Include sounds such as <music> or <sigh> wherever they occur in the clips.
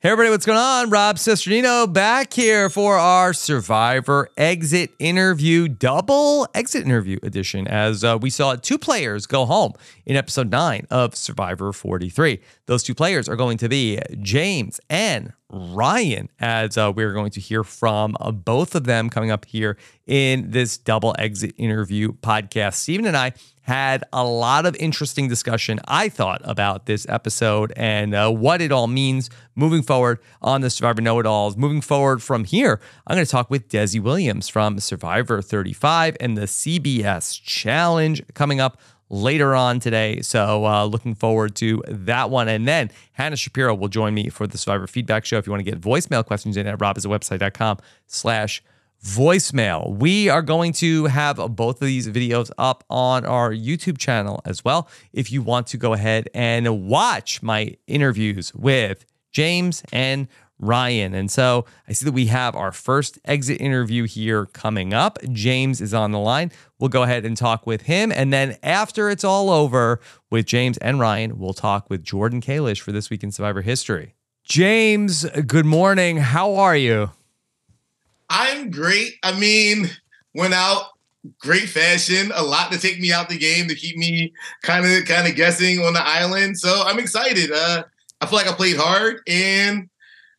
Hey everybody, what's going on? Rob Cesternino back here for our Survivor exit interview, double exit interview edition, as uh, we saw two players go home in episode nine of Survivor 43. Those two players are going to be James and Ryan, as uh, we're going to hear from uh, both of them coming up here in this double exit interview podcast. Stephen and I had a lot of interesting discussion, I thought, about this episode and uh, what it all means moving forward on the Survivor Know It Alls. Moving forward from here, I'm going to talk with Desi Williams from Survivor 35 and the CBS Challenge coming up later on today. So uh, looking forward to that one. And then Hannah Shapiro will join me for the Survivor Feedback Show. If you want to get voicemail questions in at robhasawebsite.com slash voicemail. We are going to have both of these videos up on our YouTube channel as well. If you want to go ahead and watch my interviews with James and Ryan. And so I see that we have our first exit interview here coming up. James is on the line. We'll go ahead and talk with him. And then after it's all over with James and Ryan, we'll talk with Jordan Kalish for This Week in Survivor History. James, good morning. How are you? I'm great. I mean, went out great fashion, a lot to take me out the game to keep me kind of kind of guessing on the island. So I'm excited. Uh, I feel like I played hard and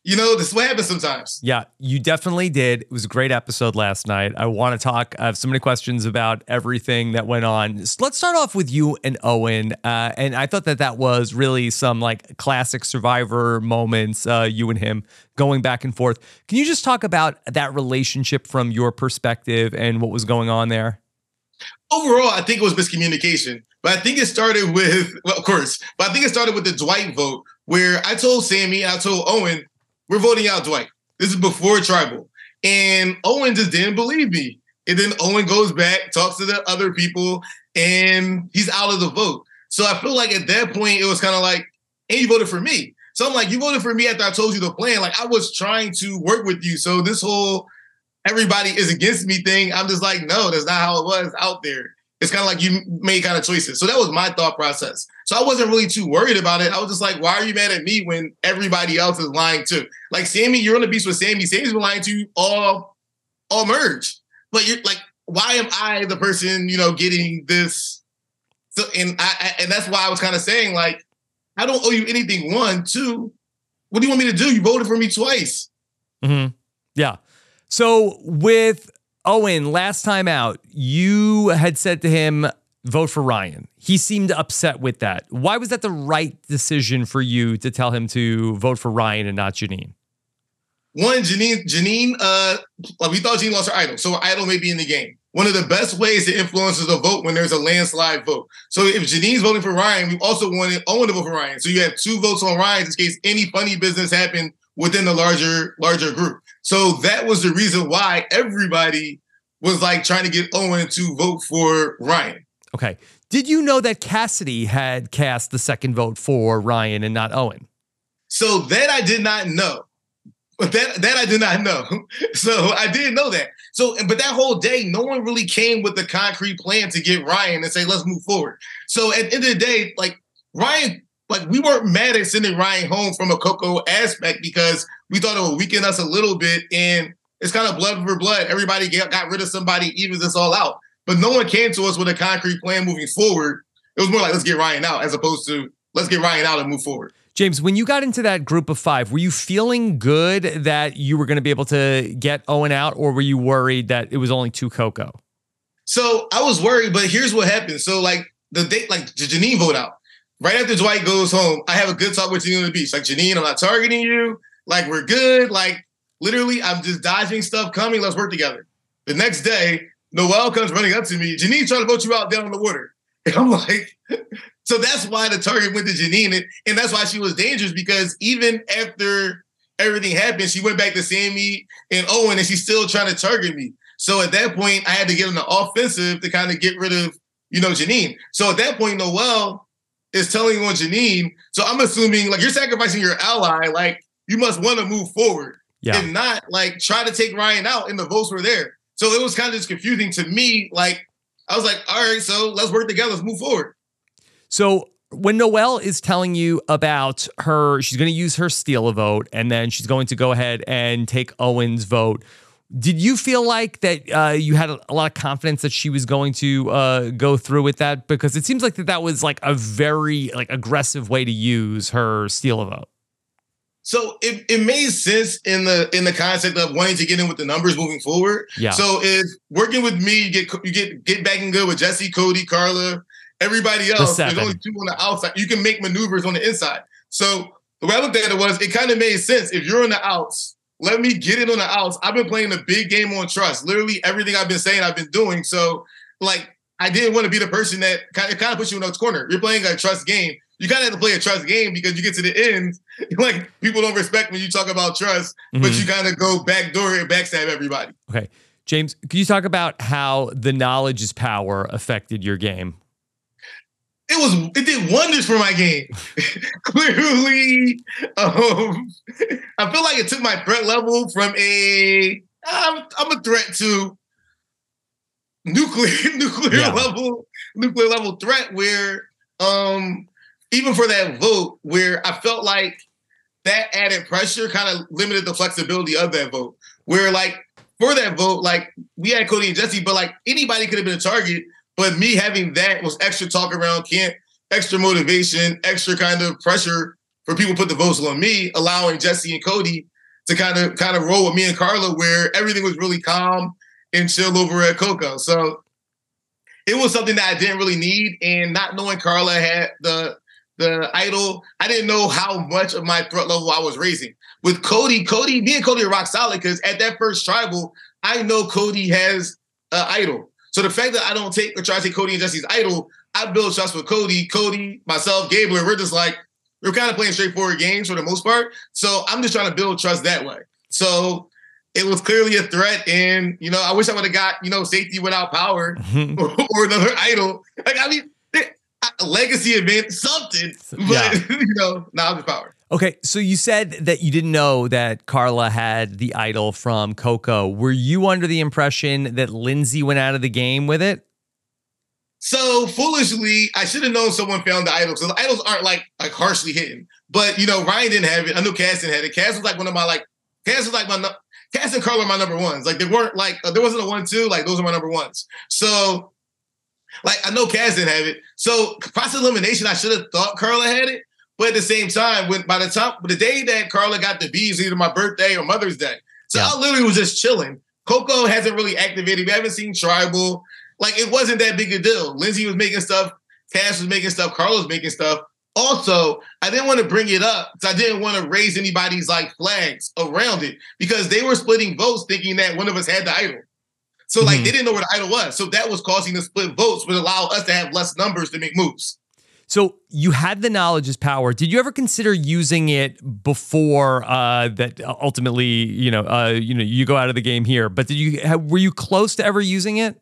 you know, this is what happens sometimes. Yeah, you definitely did. It was a great episode last night. I want to talk. I have so many questions about everything that went on. So let's start off with you and Owen. Uh, and I thought that that was really some like classic survivor moments, uh, you and him going back and forth. Can you just talk about that relationship from your perspective and what was going on there? Overall, I think it was miscommunication. But I think it started with, well, of course, but I think it started with the Dwight vote, where I told Sami, I told Owen, we're voting out Dwight. This is before tribal. And Owen just didn't believe me. And then Owen goes back, talks to the other people, and he's out of the vote. So I feel like at that point, it was kind of like, and you voted for me. So I'm like, you voted for me after I told you the plan. Like I was trying to work with you. So this whole everybody is against me thing, I'm just like, no, that's not how it was out there it's kind of like you made kind of choices. So that was my thought process. So I wasn't really too worried about it. I was just like, why are you mad at me when everybody else is lying too? Like Sami, you're on the beach with Sami. Sami's been lying to you all, all merge. But you're like, why am I the person, you know, getting this? So and I and that's why I was kind of saying, like, I don't owe you anything. One, two, what do you want me to do? You voted for me twice. Mm-hmm. Yeah. So with Owen, last time out, you had said to him, vote for Ryan. He seemed upset with that. Why was that the right decision for you to tell him to vote for Ryan and not Jeanine? One, Jeanine, Jeanine, uh, we thought Jeanine lost her idol, so her idol may be in the game. One of the best ways to influence is a vote when there's a landslide vote. So if Jeanine's voting for Ryan, we also wanted Owen to vote for Ryan. So you have two votes on Ryan in case any funny business happened within the larger larger group. So that was the reason why everybody was like trying to get Owen to vote for Ryan. Okay. Did you know that Cassidy had cast the second vote for Ryan and not Owen? So that I did not know. But that that I did not know. <laughs> So I didn't know that. So but that whole day, no one really came with the concrete plan to get Ryan and say, let's move forward. So at the end of the day, like Ryan, like we weren't mad at sending Ryan home from a Coco aspect because we thought it would weaken us a little bit. And it's kind of blood for blood. Everybody get, got rid of somebody, evens this all out. But no one came to us with a concrete plan moving forward. It was more like, let's get Ryan out, as opposed to let's get Ryan out and move forward. James, when you got into that group of five, were you feeling good that you were going to be able to get Owen out, or were you worried that it was only two Coco? So I was worried, but here's what happened. So like the date, like Jeanine vote out. Right after Dwight goes home, I have a good talk with Jeanine on the beach. Like, Jeanine, I'm not targeting you. Like, we're good. Like, literally, I'm just dodging stuff coming. Let's work together. The next day, Noelle comes running up to me. Jeanine trying to vote you out down in the water. <laughs> And I'm like, <laughs> so that's why the target went to Jeanine. And, and that's why she was dangerous because even after everything happened, she went back to Sami and Owen and she's still trying to target me. So at that point, I had to get on the offensive to kind of get rid of, you know, Jeanine. So at that point, Noelle is telling on Jeanine. So I'm assuming like you're sacrificing your ally, like you must want to move forward. Yeah. If not, like try to take Ryan out and the votes were there. So it was kind of just confusing to me. Like I was like, all right, so let's work together. Let's move forward. So when Noelle is telling you about her, she's going to use her steal a vote, and then she's going to go ahead and take Owen's vote. Did you feel like that uh, you had a, lot of confidence that she was going to uh, go through with that? Because it seems like that that was like a very like aggressive way to use her steal a vote. So it, it made sense in the in the concept of wanting to get in with the numbers moving forward. Yeah. So if working with me, you get you get get back and good with Jesse, Cody, Karla, everybody else. The there's only two on the outside. You can make maneuvers on the inside. So the way I looked at it was, it kind of made sense. If you're on the outs, let me get it on the outs. I've been playing a big game on trust. Literally everything I've been saying, I've been doing. So, like, I didn't want to be the person that kind of, kind of puts you in a corner. You're playing a trust game. You kind of have to play a trust game because you get to the end, <laughs> like people don't respect when you talk about trust, mm-hmm. but you kind of go backdoor and backstab everybody. Okay, James, can you talk about how the knowledge is power affected your game? It was it did wonders for my game. <laughs> Clearly, um, I feel like it took my threat level from a I'm, I'm a threat to nuclear <laughs> nuclear yeah. level nuclear level threat where um even for that vote where I felt like that added pressure kind of limited the flexibility of that vote. Where like for that vote, like we had Cody and Jesse, but like anybody could have been a target but me having that was extra talk around camp, extra motivation, extra kind of pressure for people put the votes on me, allowing Jesse and Cody to kind of kind of roll with me and Karla, where everything was really calm and chill over at Coco. So it was something that I didn't really need. And not knowing Karla had the the idol, I didn't know how much of my threat level I was raising. With Cody, Cody, me and Cody are rock solid because at that first tribal, I know Cody has an idol. So the fact that I don't take or try to take Cody and Jesse's idol, I build shots with Cody, Cody, myself, Gabler. We're just like we're kind of playing straightforward games for the most part. So I'm just trying to build trust that way. So it was clearly a threat, and you know, I wish I would have got you know safety without power or, mm-hmm. <laughs> or, another idol. Like I mean, legacy event, something. But yeah. <laughs> you know, now nah, I'm the power. Okay, so you said that you didn't know that Karla had the idol from Coco. Were you under the impression that Lindsay went out of the game with it? So foolishly, I should have known someone found the idol. So the idols aren't like like harshly hidden. But you know, Ryan didn't have it. I knew Cass didn't have it. Cass was like one of my like Cass was like my Cass and Karla are my number ones. Like they weren't like uh, there wasn't a one two. Like those are my number ones. So like I know Cass didn't have it. So process elimination, I should have thought Karla had it. But at the same time, when by the time the day that Karla got the bees, either my birthday or Mother's Day. So yeah. I literally was just chilling. Coco hasn't really activated. We haven't seen Tribal. Like it wasn't that big a deal. Lindsay was making stuff, Cass was making stuff, Karla's making stuff. Also, I didn't want to bring it up because I didn't want to raise anybody's like flags around it because they were splitting votes thinking that one of us had the idol. So like mm-hmm. they didn't know where the idol was. So that was causing the split votes, would allow us to have less numbers to make moves. So you had the knowledge as power. Did you ever consider using it before uh, that? Ultimately, you know, uh, you know, you go out of the game here. But did you have, were you close to ever using it?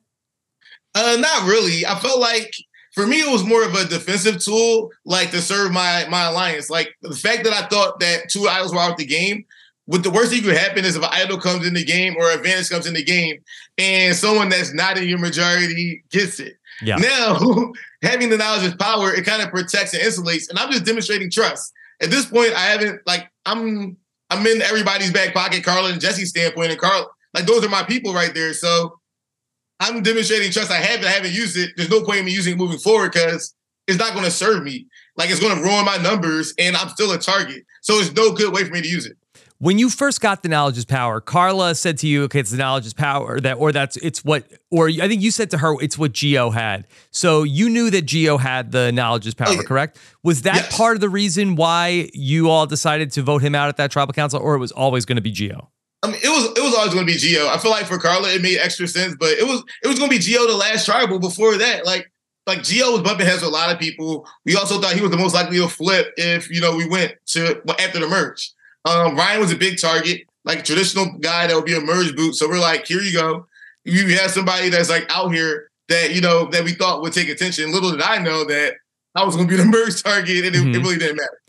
Uh, not really. I felt like for me it was more of a defensive tool, like to serve my my alliance. Like the fact that I thought that two idols were out of the game. What the worst thing could happen is if an idol comes in the game or advantage comes in the game, and someone that's not in your majority gets it. Yeah. Now, <laughs> having the knowledge is power, it kind of protects and insulates. And I'm just demonstrating trust. At this point, I haven't like I'm I'm in everybody's back pocket, Karla and Jesse's standpoint, and Carl like those are my people right there. So I'm demonstrating trust. I have it. I haven't used it. There's no point in me using it moving forward because it's not going to serve me. Like it's going to ruin my numbers, and I'm still a target. So it's no good way for me to use it. When you first got the knowledge is power, Karla said to you, "Okay, it's the knowledge is power." That, or that's it's what, or I think you said to her, "It's what Geo had." So you knew that Geo had the knowledge is power, oh, correct? Was that yes. part of the reason why you all decided to vote him out at that tribal council, or it was always going to be Geo? I mean, it was it was always going to be Geo. I feel like for Karla, it made extra sense, but it was it was going to be Geo the last tribal. Before that, like like Geo was bumping heads with a lot of people. We also thought he was the most likely to flip if you know we went to after the merge. Um, Ryan was a big target, like a traditional guy that would be a merge boot. So we're like, here you go. You have somebody that's like out here that you know that we thought would take attention. Little did I know that I was going to be the <laughs> merge target, and it, mm-hmm. it really didn't matter.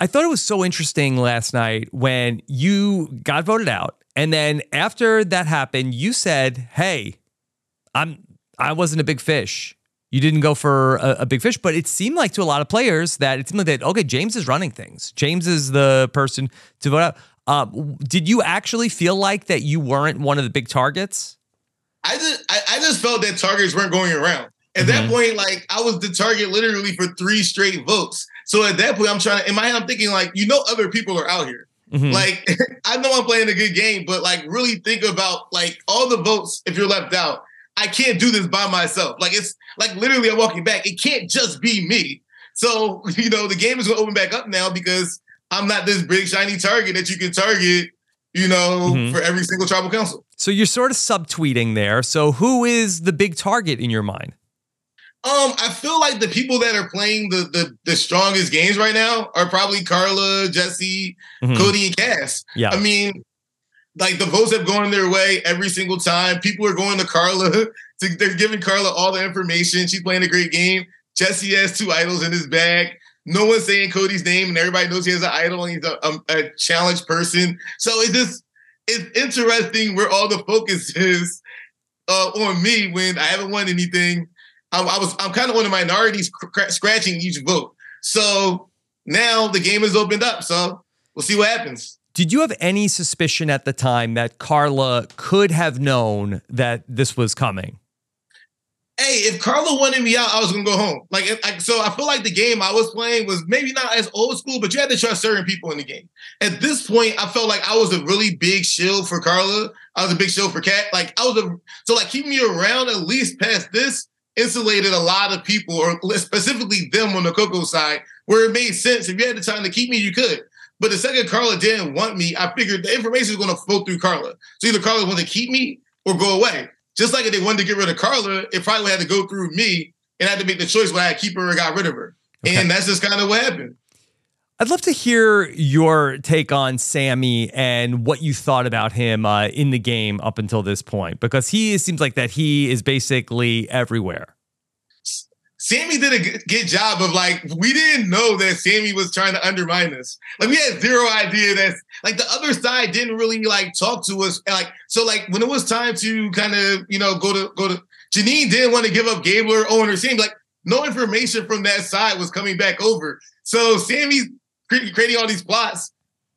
I thought it was so interesting last night when you got voted out, and then after that happened, you said, "Hey, I'm I wasn't a big fish." You didn't go for a, a, big fish, but it seemed like to a lot of players that it seemed like that okay, James is running things. James is the person to vote out. Um, did you actually feel like that you weren't one of the big targets? I just I, I just felt that targets weren't going around. At mm-hmm. that point, like I was the target literally for three straight votes. So at that point, I'm trying to in my head, I'm thinking like, you know, other people are out here. Mm-hmm. Like <laughs> I know I'm playing a good game, but like really think about like all the votes if you're left out. I can't do this by myself. Like it's like literally I'm walking back. It can't just be me. So, <laughs> you know, the game is gonna open back up now because I'm not this big shiny target that you can target, you know, mm-hmm. for every single tribal council. So you're sort of subtweeting there. So who is the big target in your mind? Um, I feel like the people that are playing the the, the strongest games right now are probably Karla, Jesse, mm-hmm. Cody, and Cass. Yeah. I mean, like the votes have gone their way every single time. People are going to Karla. <laughs> To, they're giving Karla all the information. She's playing a great game. Jesse has two idols in his bag. No one's saying Cody's name, and everybody knows he has an idol and he's a, a, a challenged person. So it's just it's interesting where all the focus <laughs> is uh, on me when I haven't won anything. I, I was I'm kind of one of the minorities cr- scratching each vote. So now the game is opened up. So we'll see what happens. Did you have any suspicion at the time that Karla could have known that this was coming? Hey, if Karla wanted me out, I was gonna go home. Like, so I feel like the game I was playing was maybe not as old school, but you had to trust certain people in the game. At this point, I felt like I was a really big shield for Carla. I was a big shield for Cat. Like, I was a so like keeping me around at least past this insulated a lot of people, or specifically them on the Coco side, where it made sense. If you had the time to keep me, you could. But the second Karla didn't want me, I figured the information is going to flow through Karla. So either Karla wanted to keep me or go away. Just like if they wanted to get rid of Karla, it probably had to go through me and I had to make the choice whether I keep her or got rid of her. Okay. And that's just kind of what happened. I'd love to hear your take on Sami and what you thought about him uh, in the game up until this point, because he seems like that he is basically everywhere. Sami did a good job of like, we didn't know that Sami was trying to undermine us. Like, we had zero idea that, like, the other side didn't really like talk to us. Like, so, like, when it was time to kind of, you know, go to, go to, Jeanine didn't want to give up Gabler, Owen, or Sami. Like, no information from that side was coming back over. So, Sami's creating all these plots.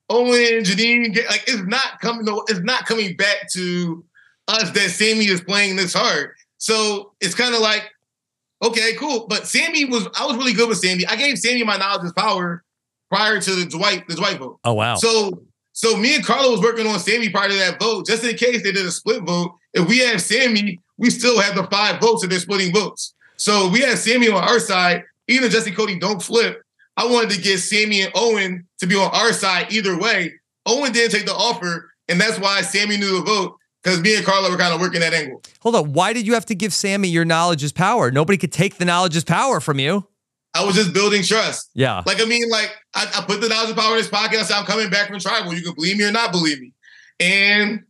Owen, Jeanine, like, it's not coming, No, it's not coming back to us that Sami is playing this hard. So, it's kind of like, Okay, cool. But Sami was I was really good with Sami. I gave Sami my knowledge is power prior to the Dwight the Dwight vote. Oh wow. So so me and Karla was working on Sami prior to that vote, just in case they did a split vote. If we have Sami, we still have the five votes, if they're splitting votes. So we have Sami on our side. Even if Jesse Cody don't flip, I wanted to get Sami and Owen to be on our side either way. Owen didn't take the offer, and that's why Sami knew the vote because me and Karla were kind of working that angle. Hold on. Why did you have to give Sami your knowledge is power? Nobody could take the knowledge is power from you. I was just building trust. Yeah. Like, I mean, like, I, I put the knowledge of power in this podcast. I said, I'm coming back from tribal. You can believe me or not believe me. And,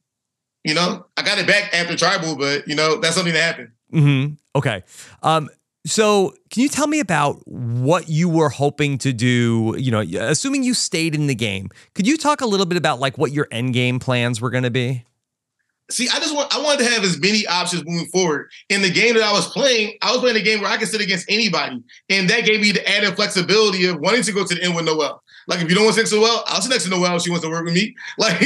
you know, I got it back after tribal, but, you know, that's something that happened. Mm-hmm. Okay. Um, so, can you tell me about what you were hoping to do? You know, assuming you stayed in the game, could you talk a little bit about like what your end game plans were going to be? See, I just want I wanted to have as many options moving forward. In the game that I was playing, I was playing a game where I could sit against anybody, and that gave me the added flexibility of wanting to go to the end with Noelle. Like, if you don't want to sit so well, I'll sit next to Noelle. She wants to work with me. <laughs> Like,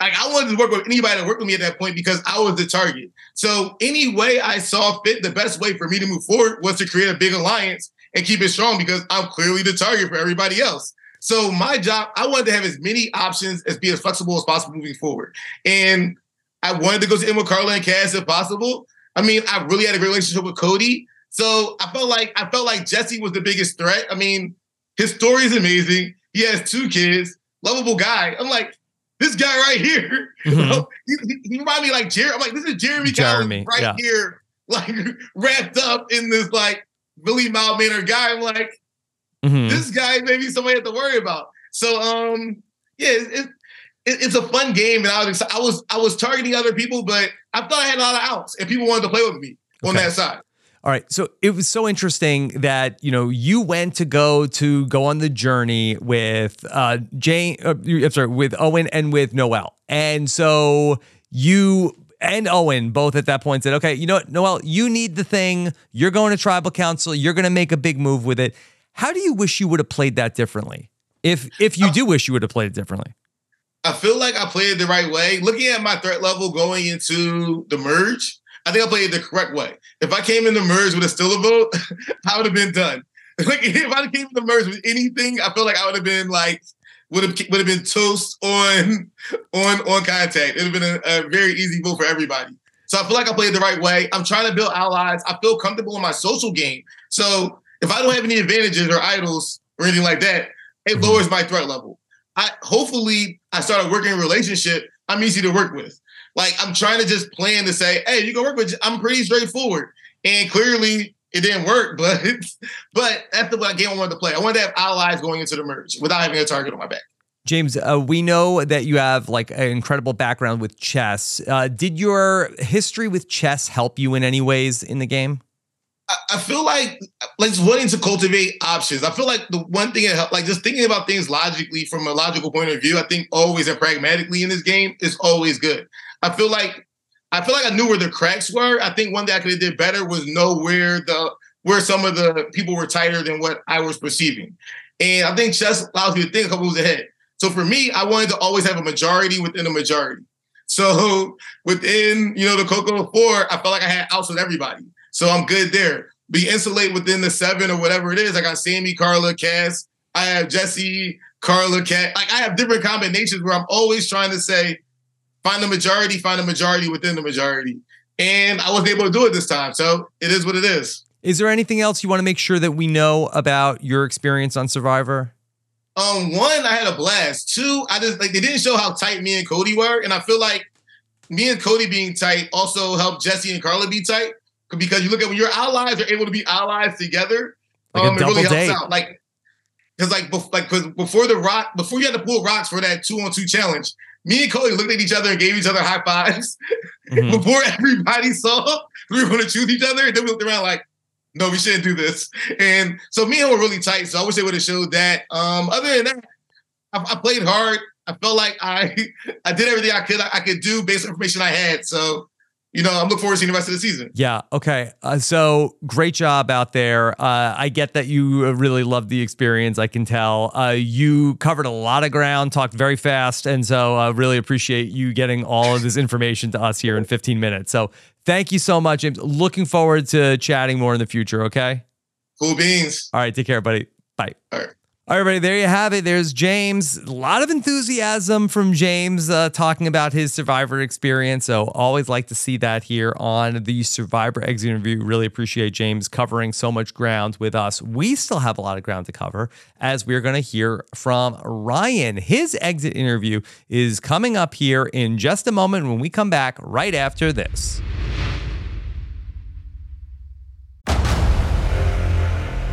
like I wanted to work with anybody that worked with me at that point because I was the target. So any way I saw fit, the best way for me to move forward was to create a big alliance and keep it strong because I'm clearly the target for everybody else. So my job, I wanted to have as many options as be as flexible as possible moving forward. And I wanted to go to in with Karla and Cass if possible. I mean, I really had a great relationship with Cody. So I felt like I felt like Jesse was the biggest threat. I mean, his story is amazing. He has two kids, lovable guy. I'm like, this guy right here. <laughs> Mm-hmm. he, he, reminded me like Jeremy. I'm like, this is Jeremy, Jeremy right yeah. here, <laughs> like wrapped up in this like really mild mannered guy. I'm like, mm-hmm. this guy maybe somebody have to worry about. So um, yeah, it, it, it's a fun game, and I was I was I was targeting other people, but I thought I had a lot of outs, and people wanted to play with me okay. on that side. All right. So it was so interesting that, you know, you went to go to go on the journey with uh Jane uh, I'm sorry, with Owen and with Noelle, And so you and Owen both at that point said, okay, you know what, Noelle, you need the thing. You're going to tribal council. You're going to make a big move with it. How do you wish you would have played that differently? If if you do wish you would have played it differently. I feel like I played it the right way. Looking at my threat level going into the merge, I think I played it the correct way. If I came in the merge with a steal a vote, <laughs> I would have been done. <laughs> Like if I came in the merge with anything, I feel like I would have been like would have would have been toast on <laughs> on on contact. It would have been a, a, very easy vote for everybody. So I feel like I played the right way. I'm trying to build allies. I feel comfortable in my social game. So if I don't have any advantages or idols or anything like that, it mm-hmm. lowers my threat level. I hopefully I started working relationship. I'm easy to work with. Like I'm trying to just plan to say, hey, you can work with. I'm pretty straightforward, and clearly it didn't work. <laughs> But but that's the game I wanted to play. I wanted to have allies going into the merge without having a target on my back. James, uh, we know that you have like an incredible background with chess. Uh, did your history with chess help you in any ways in the game? I feel like like wanting to cultivate options. I feel like the one thing that help, like just thinking about things logically from a logical point of view, I think always and pragmatically in this game is always good. I feel like I feel like I knew where the cracks were. I think one thing I could have did better was know where the where some of the people were tighter than what I was perceiving. And I think chess allows me to think a couple moves ahead. So for me, I wanted to always have a majority within a majority. So <laughs> within, you know, the Coco four, I felt like I had outs with everybody. So I'm good there. Be insulated within the seven or whatever it is. I got Sami, Karla, Cass. I have Jesse, Karla, Cat. Like I have different combinations where I'm always trying to say, find the majority, find a majority within the majority. And I wasn't able to do it this time. So it is what it is. Is there anything else you want to make sure that we know about your experience on Survivor? Um, one, I had a blast. Two, I just like they didn't show how tight me and Cody were, and I feel like me and Cody being tight also helped Jesse and Karla be tight because you look at when your allies are able to be allies together, like um, it really helps date. out. Like because like like cause before the rock before you had to pull rocks for that two on two challenge, me and Cody looked at each other and gave each other high 5s <laughs> mm-hmm. before everybody saw <laughs> we were going to choose each other. And then we looked around like, no, we shouldn't do this. And so me and him were really tight. So I wish they would have showed that. Um, other than that, I, I, played hard. I felt like I <laughs> I did everything I could I could do based on information I had. So you know, I'm looking forward to seeing the rest of the season. Yeah. Okay. Uh, so great job out there. Uh, I get that you really loved the experience. I can tell. Uh, you covered a lot of ground, talked very fast, and so I uh, really appreciate you getting all of this information to us here in 15 minutes. So thank you so much, James. Looking forward to chatting more in the future. Okay. Cool beans. All right. Take care, buddy. Bye. All right. All right, everybody, there you have it. There's James. A lot of enthusiasm from James uh, talking about his Survivor experience. So, always like to see that here on the Survivor exit interview. Really appreciate James covering so much ground with us. We still have a lot of ground to cover as we're going to hear from Ryan. His exit interview is coming up here in just a moment when we come back right after this.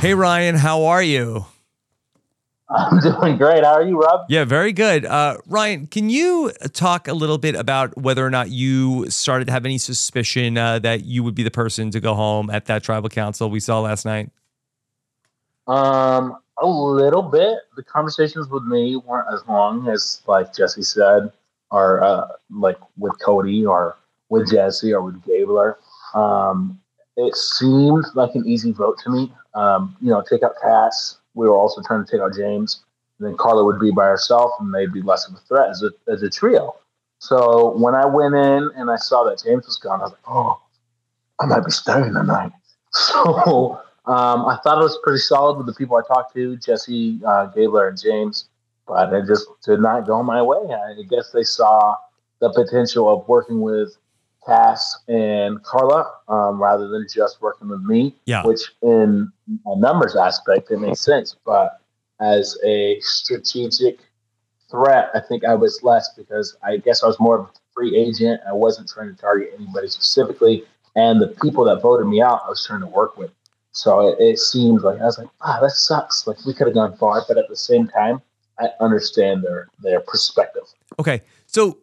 Hey, Ryan, how are you? I'm <laughs> doing great. How are you, Rob? Yeah, very good. Uh, Ryan, can you talk a little bit about whether or not you started to have any suspicion uh, that you would be the person to go home at that tribal council we saw last night? Um, a little bit. The conversations with me weren't as long as, like Jesse said, or uh, like with Cody or with Jesse or with Gabler. Um, it seemed like an easy vote to me. Um, you know, take out Cass. We were also trying to take out James. And then Karla would be by herself, and they'd be less of a threat as a as a trio. So when I went in and I saw that James was gone, I was like, oh, I might be staying tonight. <laughs> So um, I thought it was pretty solid with the people I talked to, Jesse, uh, Gabler, and James, but it just did not go my way. I guess they saw the potential of working with Cass and Karla um, rather than just working with me, Yeah. which in a numbers aspect, it makes sense. But as a strategic threat, I think I was less because I guess I was more of a free agent. I wasn't trying to target anybody specifically. And the people that voted me out, I was trying to work with. So it, it seemed like I was like, ah, that sucks. Like we could have gone far, but at the same time, I understand their their perspective. Okay. So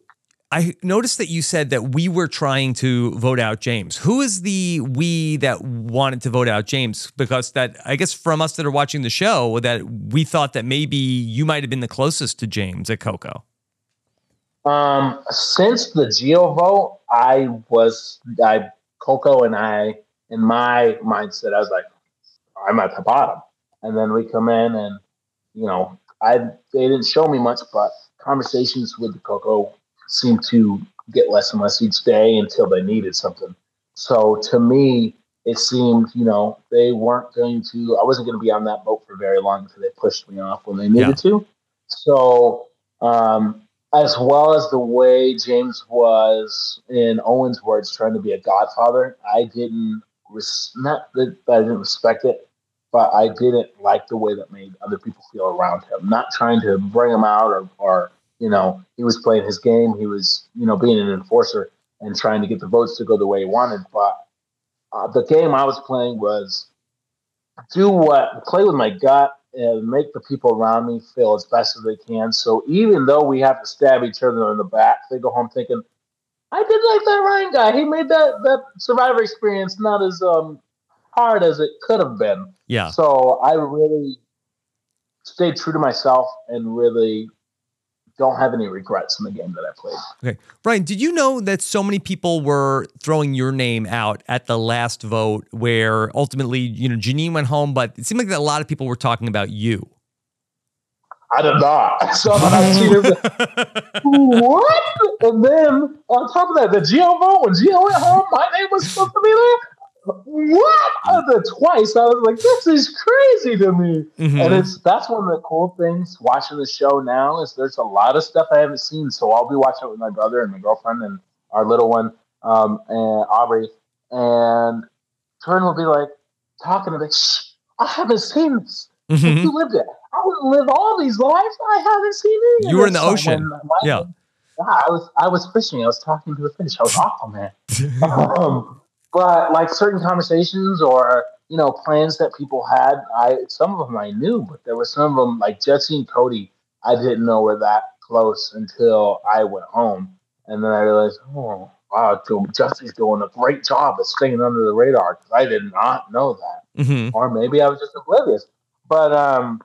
I noticed that you said that we were trying to vote out James. Who is the we that wanted to vote out James? Because that I guess from us that are watching the show, that we thought that maybe you might have been the closest to James at Coco. Um, since the Geo vote, I was I Coco and I in my mindset, I was like, I'm at the bottom. And then we come in and you know, I they didn't show me much, but conversations with the Coco seemed to get less and less each day until they needed something. So to me, it seemed, you know, they weren't going to I wasn't gonna be on that boat for very long until they pushed me off when they needed to. So um as well as the way James was, in Owen's words, trying to be a godfather, I didn't res- not that I didn't respect it, but I didn't like the way that made other people feel around him. Not trying to bring him out or, or you know, he was playing his game. He was, you know, being an enforcer and trying to get the votes to go the way he wanted. But uh, the game I was playing was do what, play with my gut and make the people around me feel as best as they can. So even though we have to stab each other in the back, they go home thinking, I did like that Ryan guy. He made that that survivor experience not as um hard as it could have been. Yeah. So I really stayed true to myself and really don't have any regrets in the game that I played. Okay. Brian, did you know that so many people were throwing your name out at the last vote where ultimately, you know, Jeanine went home, but it seemed like that a lot of people were talking about you? I did not. <laughs> So I <laughs> what? And then on top of that, the Geo vote, when Geo went home, my name was supposed to be there. What? I did twice. I was like, this is crazy to me. Mhm. And it's that's one of the cool things watching the show now is there's a lot of stuff I haven't seen. So I'll be watching it with my brother and my girlfriend and our little one, um, and Aubrey. And Turn will be like talking to me, Shh, I haven't seen this. Mhm. You lived it. I wouldn't live all these lives. I haven't seen of You were in the So ocean. Yeah. yeah, I was I was fishing. I was talking to a fish. I was <laughs> awful, man. um, but like certain conversations or you know plans that people had, I some of them I knew, but there were some of them like Jesse and Cody. I didn't know were that close until I went home, and then I realized, oh wow, Jesse's doing a great job of staying under the radar because I did not know that Mhm. or maybe I was just oblivious. But um,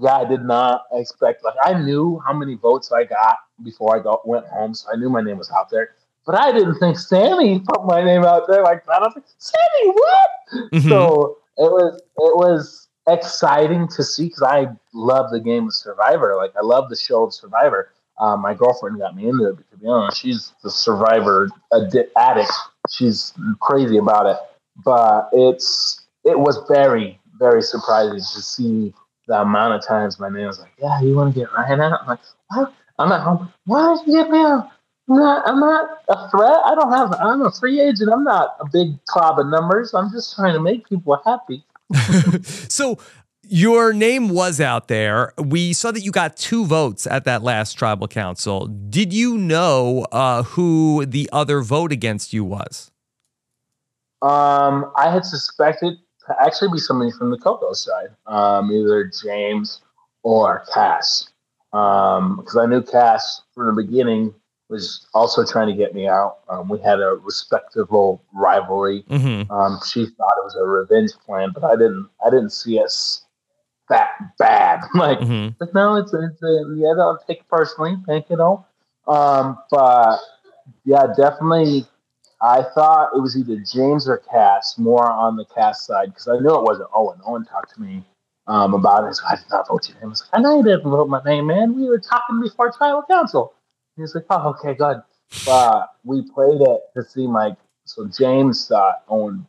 yeah, I did not expect. Like I knew how many votes I got before I got, went home, so I knew my name was out there. But I didn't think Sami put my name out there like that. I was like, Sami, what? Mhm. So it was it was exciting to see because I love the game of Survivor. Like I love the show of Survivor. Um, my girlfriend got me into it. To be honest, she's the Survivor addi- addict. She's crazy about it. But it's it was very very surprising to see the amount of times my name was like, "Yeah, you want to get Ryan out?" I'm like, "What?" I'm at home. Why did you get me out? I'm not. I'm not a threat. I don't have. I'm a free agent. I'm not a big cloud of numbers. I'm just trying to make people happy. <laughs> so your name was out there. We saw that you got two votes at that last tribal council. Did you know uh, who the other vote against you was? Um, I had suspected to actually be somebody from the Coco side, um, either James or Cass, because I knew Cass from the beginning was also trying to get me out. Um, we had a respectable rivalry. Mm-hmm. Um, she thought it was a revenge plan, but I didn't. I didn't see us that bad. <laughs> like, Mhm. like no, it's it's uh, yeah, don't take it personally, thank you know. Um, but yeah, definitely. I thought it was either James or Cass, more on the Cass side because I knew it wasn't Owen. Owen talked to me um, about it. Like, I did not vote your name. I was like, I know you didn't vote my name, man. We were talking before tribal council. He's like, oh, okay, good. But we played it to see like so James thought Owen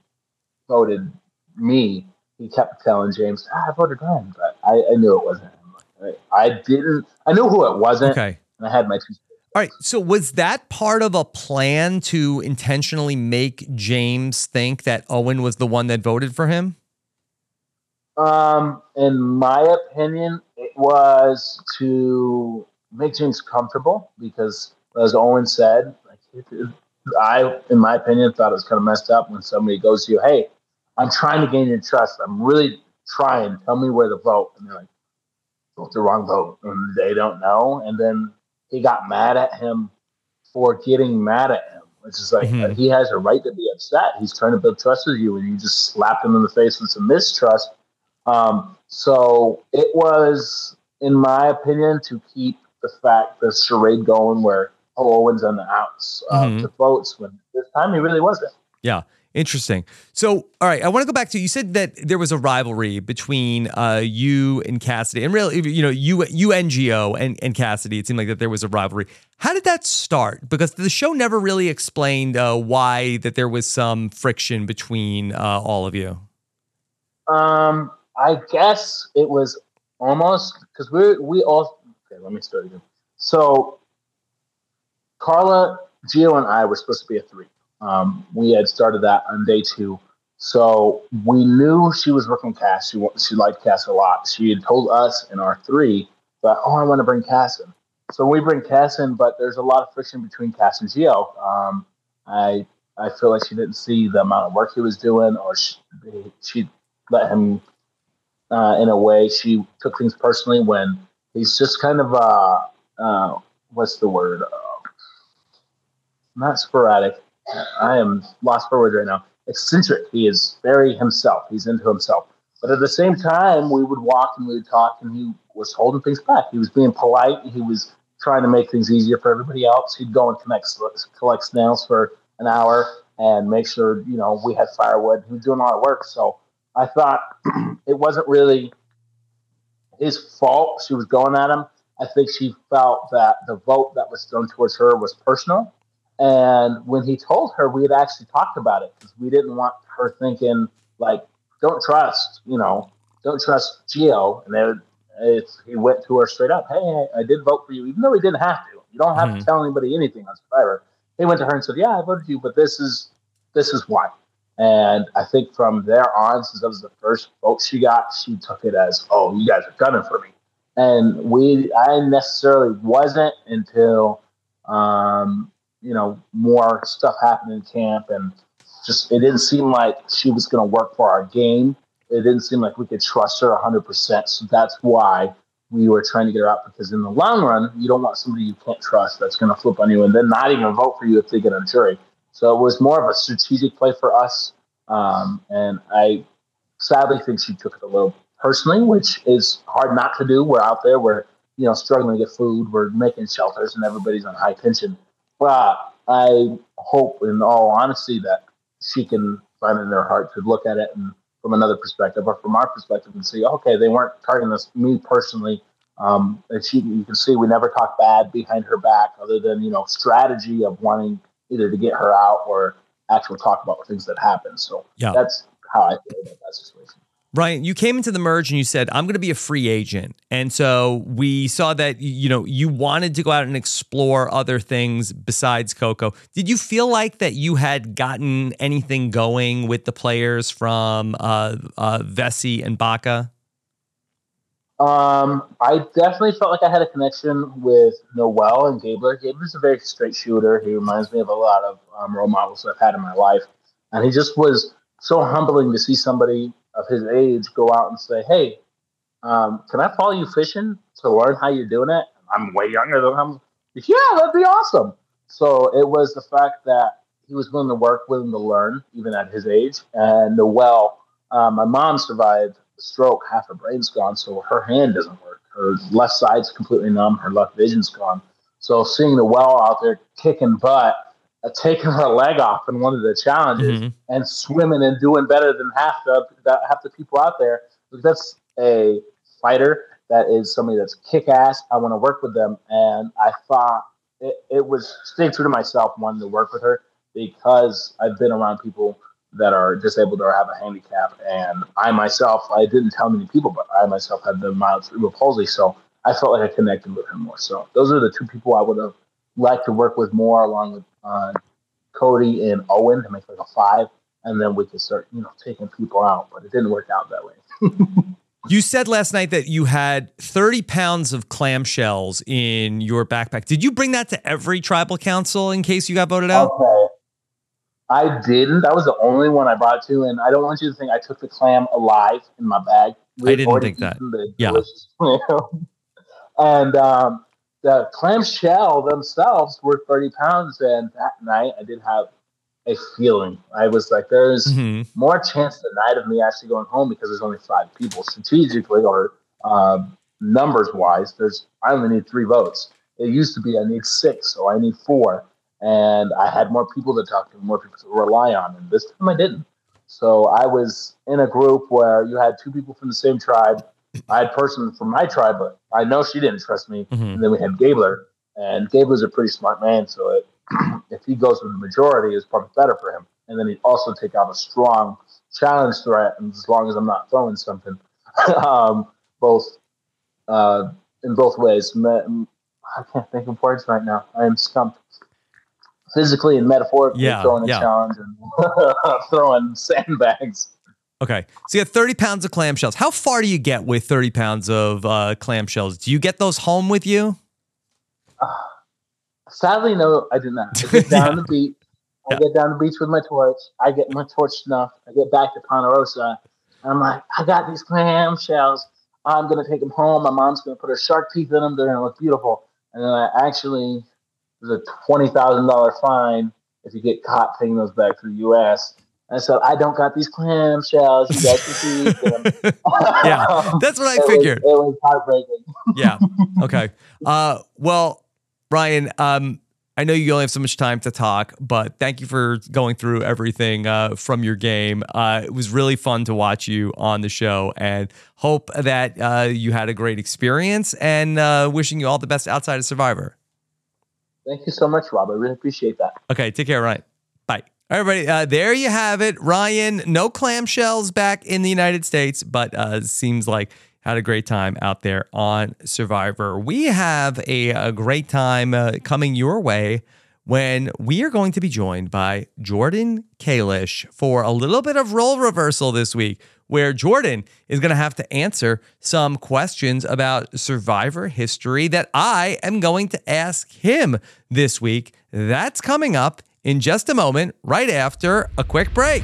voted me. He kept telling James, ah, I voted him, but I, I knew it wasn't him. I, I didn't. I knew who it wasn't, Okay. and I had my two. All right. So was that part of a plan to intentionally make James think that Owen was the one that voted for him? Um, in my opinion, it was to make things comfortable because, as Owen said, like it, it- I, in my opinion, thought it was kind of messed up when somebody goes to you, "Hey, I'm trying to gain your trust. I'm really trying. Tell me where to vote," and they're like, "Vote the wrong vote," and they don't know. And then he got mad at him for getting mad at him, which is like Mhm. he has a right to be upset. He's trying to build trust with you, and you just slapped him in the face with some mistrust. Um, so it was, in my opinion, to keep the fact the charade going where oh, Owen's on the outs of Mhm. the votes when this time he really wasn't. Yeah. Interesting. So, all right, I want to go back to you said that there was a rivalry between uh, you and Cassidy, and really, you know, you you NGO and, and Cassidy. It seemed like that there was a rivalry. How did that start? Because the show never really explained uh, why that there was some friction between uh, all of you. Um, I guess it was almost because we we all. Okay, let me start again. So, Karla, Geo, and I were supposed to be a three. Um, we had started that on day two, so we knew she was working Cass. She she liked Cass a lot. She had told us in our three that oh, I want to bring Cass in. So we bring Cass in, but there's a lot of friction between Cass and Geo. Um, I I feel like she didn't see the amount of work he was doing, or she, she let him uh, in a way. She took things personally when he's just kind of uh, uh, what's the word? Uh, not sporadic. I am lost for words right now. Eccentric. He is very himself. He's into himself. But at the same time, we would walk and we would talk, and he was holding things back. He was being polite. He was trying to make things easier for everybody else. He'd go and connect, collect snails for an hour and make sure you know we had firewood. He was doing a lot of work. So I thought <clears throat> it wasn't really his fault. She was going at him. I think she felt that the vote that was thrown towards her was personal. And when he told her, we had actually talked about it because we didn't want her thinking like, "Don't trust," you know, "Don't trust Geo." And then it's, he went to her straight up, "Hey, I, did vote for you, even though he didn't have to. You don't have Mhm. to tell anybody anything on Survivor." He went to her and said, "Yeah, I voted you, but this is this is why." And I think from there on, since that was the first vote she got, she took it as, "Oh, you guys are gunning for me." And we, I necessarily wasn't until, um, you know, more stuff happened in camp, and just it didn't seem like she was going to work for our game. It didn't seem like we could trust her 100%. So that's why we were trying to get her out because in the long run, you don't want somebody you can't trust that's going to flip on you and then not even vote for you if they get a jury. So it was more of a strategic play for us. Um, and I sadly think she took it a little personally, which is hard not to do. We're out there, we're you know struggling to get food, we're making shelters, and everybody's on high tension. But I hope, in all honesty, that she can find in her heart to look at it and from another perspective, or from our perspective, and see, okay, they weren't targeting us, me personally. Um, and she, you can see, we never talk bad behind her back, other than you know strategy of wanting either to get her out or actual talk about the things that happen. So Yeah. that's how I feel about that situation. Ryan, you came into the merge and you said, I'm going to be a free agent. And so we saw that, you know, you wanted to go out and explore other things besides Coco. Did you feel like that you had gotten anything going with the players from uh, uh, Vesi and Baka? Um, I definitely felt like I had a connection with Noelle and Gabler. Gabler's a very straight shooter. He reminds me of a lot of um, role models I've had in my life, and he just was so humbling to see somebody of his age go out and say, "Hey, um, can I follow you fishing to learn how you're doing it?" I'm way younger than him. Yeah, that'd be awesome. So it was the fact that he was willing to work, willing to learn, even at his age. And Noelle, uh, my mom survived stroke, half her brain's gone, so her hand doesn't work. Her left side's completely numb. Her left vision's gone. So seeing the well out there kicking butt, uh, taking her leg off in one of the challenges, Mhm. and swimming and doing better than half the that, half the people out there. That's a fighter. That is somebody that's kick ass. I want to work with them, and I thought it, it was staying true to myself wanting to work with her because I've been around people that are disabled or have a handicap, and I myself I didn't tell many people, but I myself had the mild cerebral palsy, so I felt like I connected with him more. So those are the two people I would have liked to work with more, along with uh, Cody and Owen to make like a five, and then we could start, you know, taking people out. But it didn't work out that way. <laughs> You said last night that you had 30 pounds of clamshells in your backpack. Did you bring that to every tribal council in case you got voted out? Okay. I didn't. That was the only one I brought to, and I don't want you to think I took the clam alive in my bag. I didn't think that. the Yeah. <laughs> and um, the clam shell themselves were 30 pounds, and that night I did have a feeling. I was like, there's Mhm. more chance tonight of me actually going home because there's only five people strategically or uh, numbers wise. There's I only need three votes. It used to be I need six, so I need four, and I had more people to talk to, more people to rely on, and this time I didn't. So I was in a group where you had two people from the same tribe. I had a person from my tribe, but I know she didn't trust me. Mhm. And then we had Gabler, and Gabler's a pretty smart man, so it, <clears throat> if he goes with the majority, it's probably better for him. And then he'd also take out a strong challenge threat, and as long as I'm not throwing something, <laughs> um, both uh, in both ways. I can't think of words right now. I am stumped. Physically and metaphorically Yeah, throwing a yeah. challenge and <laughs> throwing sandbags. Okay. So you have 30 pounds of clamshells. How far do you get with 30 pounds of uh, clamshells? Do you get those home with you? <sighs> Sadly, no, I did not. I get <laughs> down Yeah. the beach. I Yeah. get down the beach with my torch. I get my torch snuffed. I get back to Ponderosa. And I'm like, I got these clamshells. I'm gonna take them home. My mom's gonna put her shark teeth in them. They're gonna look beautiful. And then I actually there's a twenty thousand dollar fine if you get caught taking those back to the U.S. And so I don't got these clam shells. You guys can see them. <laughs> Yeah, that's what I <laughs> It was- figured. it was heartbreaking. yeah. <laughs> Okay. Uh, well, Ryan, um, I know you only have so much time to talk, but thank you for going through everything uh, from your game. Uh, it was really fun to watch you on the show, and hope that uh, you had a great experience. And uh, wishing you all the best outside of Survivor. Thank you so much, Rob. I really appreciate that. Okay, take care, Ryan. Bye. All right, everybody. Uh, there you have it. Ryan, no clamshells back in the United States, but uh, seems like had a great time out there on Survivor. We have a, a great time uh, coming your way when we are going to be joined by Jordan Kalish for a little bit of role reversal this week, where Jordan is going to have to answer some questions about Survivor history that I am going to ask him this week. That's coming up in just a moment, right after a quick break.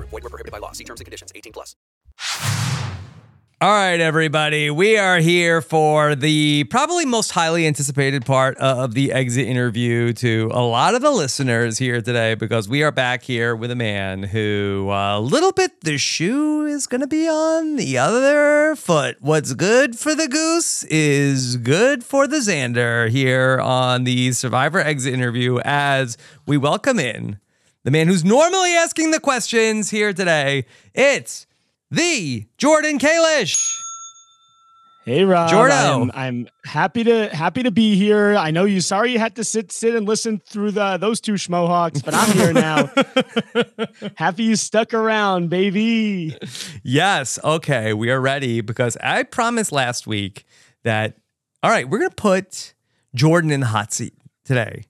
Void were prohibited by law. See terms and conditions. 18 plus. All right, everybody. We are here for the probably most highly anticipated part of the exit interview to a lot of the listeners here today because we are back here with a man who uh, a little bit the shoe is going to be on the other foot. What's good for the goose is good for the Xander here on the Survivor exit interview as we welcome in the man who's normally asking the questions here today. It's the Jordan Kalish. Hey Rob, Jordo. I'm, I'm happy to happy to be here. I know you. Sorry you had to sit sit and listen through the those two schmohawks, but I'm here now. <laughs> happy you stuck around, baby. Yes. Okay. We are ready because I promised last week that, all right, we're going to put Jordan in the hot seat today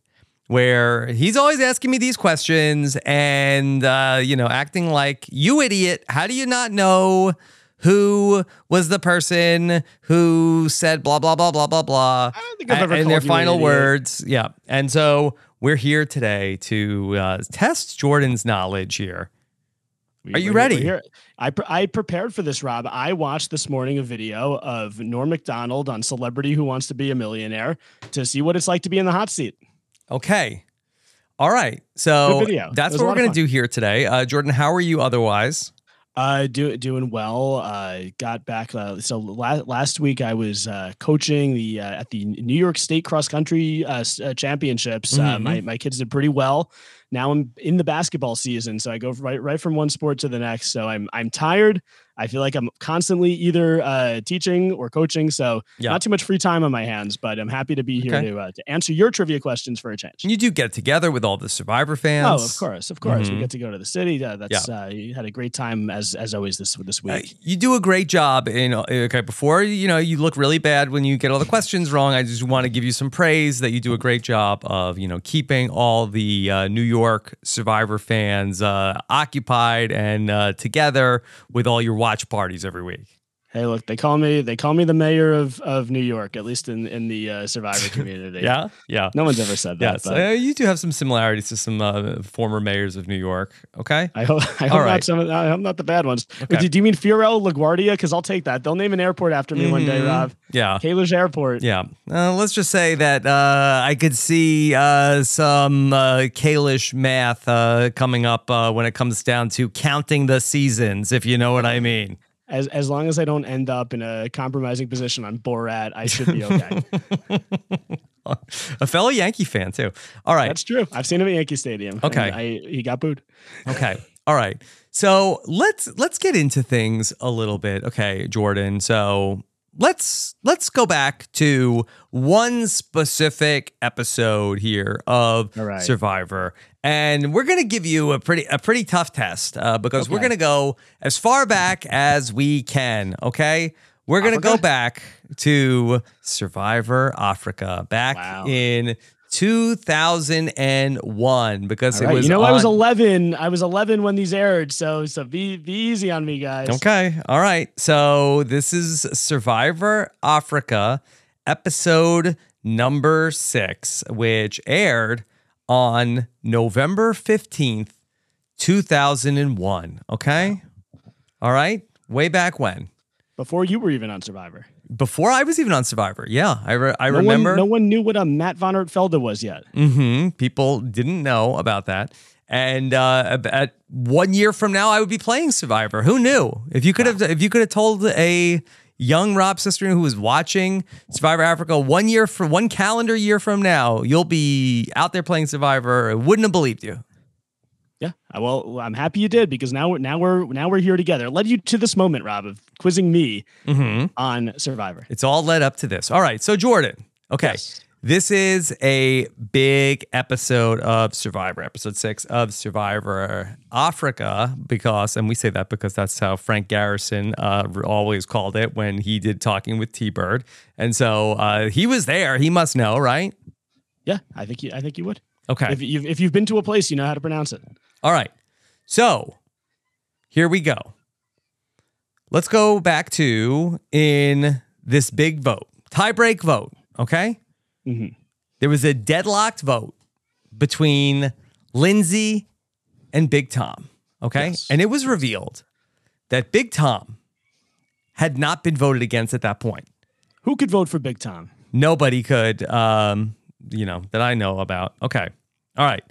where he's always asking me these questions and, uh, you know, acting like, you idiot, how do you not know who was the person who said blah, blah, blah, blah, blah, blah? I don't think I've ever and their final words. Yeah. And so we're here today to uh, test Jordan's knowledge here. We- Are you ready? here. I pre- I prepared for this, Rob. I watched this morning a video of Norm Macdonald on Celebrity Who Wants to Be a Millionaire to see what it's like to be in the hot seat. Okay. All right. So that's It was a what we're going to do here today. Uh, Jordan, how are you otherwise? Uh, do, doing well. Uh, got back. Uh, so la- last week I was uh, coaching the uh, at the New York State Cross Country uh, uh, Championships. Uh, Mhm. my my kids did pretty well. Now I'm in the basketball season, so I go right right from one sport to the next. So I'm I'm tired. I feel like I'm constantly either uh, teaching or coaching. So Yeah. not too much free time on my hands, but I'm happy to be here Okay. to uh, to answer your trivia questions for a change. You do get together with all the Survivor fans. Oh, of course, of course. Mhm. We get to go to the city. Uh, that's uh, you had a great time as as always this this Uh, week. you do a great job in okay before you know you look really bad when you get all the questions wrong i just want to give you some praise that you do a great job of you know keeping all the uh, new york survivor fans uh, occupied and uh, together with all your watch parties every week Hey, look, they call me they call me the mayor of of New York, at least in in the uh, survivor <laughs> community. yeah yeah no one's ever said that. yes but uh, you do have some similarities to some uh, former mayors of new york okay I hope I hope All not right. some. of- I hope not the bad ones. Okay. Do, do you mean Fiorello LaGuardia? Because I'll take that. They'll name an airport after me one day, Mhm. Rob. yeah Kalish Airport. Yeah. Uh, let's just say that uh, I could see uh, some uh, Kalish math uh, coming up uh, when it comes down to counting the seasons, if you know what I mean. As as long as I don't end up in a compromising position on Borat, I should be okay. <laughs> A fellow Yankee fan, too. All right. That's true. I've seen him at Yankee Stadium. Okay. I, he got booed. Okay. All right. So let's let's get into things a little bit. Okay, Jordan. So let's let's go back to one specific episode here of right. Survivor, and we're gonna give you a pretty a pretty tough test uh, because we're gonna go as far back as we can. Okay. We're gonna go back to Survivor Africa back Wow. in 2001 because All it was You know, I was 11. I was 11 when these aired, so so be be easy on me, guys. Okay. All right. So this is Survivor Africa, episode number six, which aired on November 15th, 2001. Okay. All right. Way back when. Before you were even on Survivor. Before I was even on Survivor. Yeah. I, re- I no remember. One, no one knew what a Matt von Ertfelda was yet. hmm People didn't know about that. And uh, at one year from now, I would be playing Survivor. Who knew? If you could have, if you could have told a young Rob sister who was watching Survivor Africa one year for one calendar year from now, you'll be out there playing Survivor. I wouldn't have believed you. Yeah. Well, I'm happy you did because now we're now we're now we're here together. It led you to this moment, Rob, of quizzing me Mm-hmm. on Survivor. It's all led up to this. All right. So, Jordan, okay. This is a big episode of Survivor, episode six of Survivor Africa, because, and we say that because that's how Frank Garrison uh, always called it when he did Talking with T Bird. And so uh, he was there. He must know, right? Yeah, I think you I think you would. Okay. If you've if you've been to a place, you know how to pronounce it. All right. So here we go. Let's go back to in this big vote, tiebreak vote. Okay. Mhm. There was a deadlocked vote between Lindsay and Big Tom. Okay. And it was revealed that Big Tom had not been voted against at that point. Who could vote for Big Tom? Nobody could, um, you know, that I know about. Okay. All right.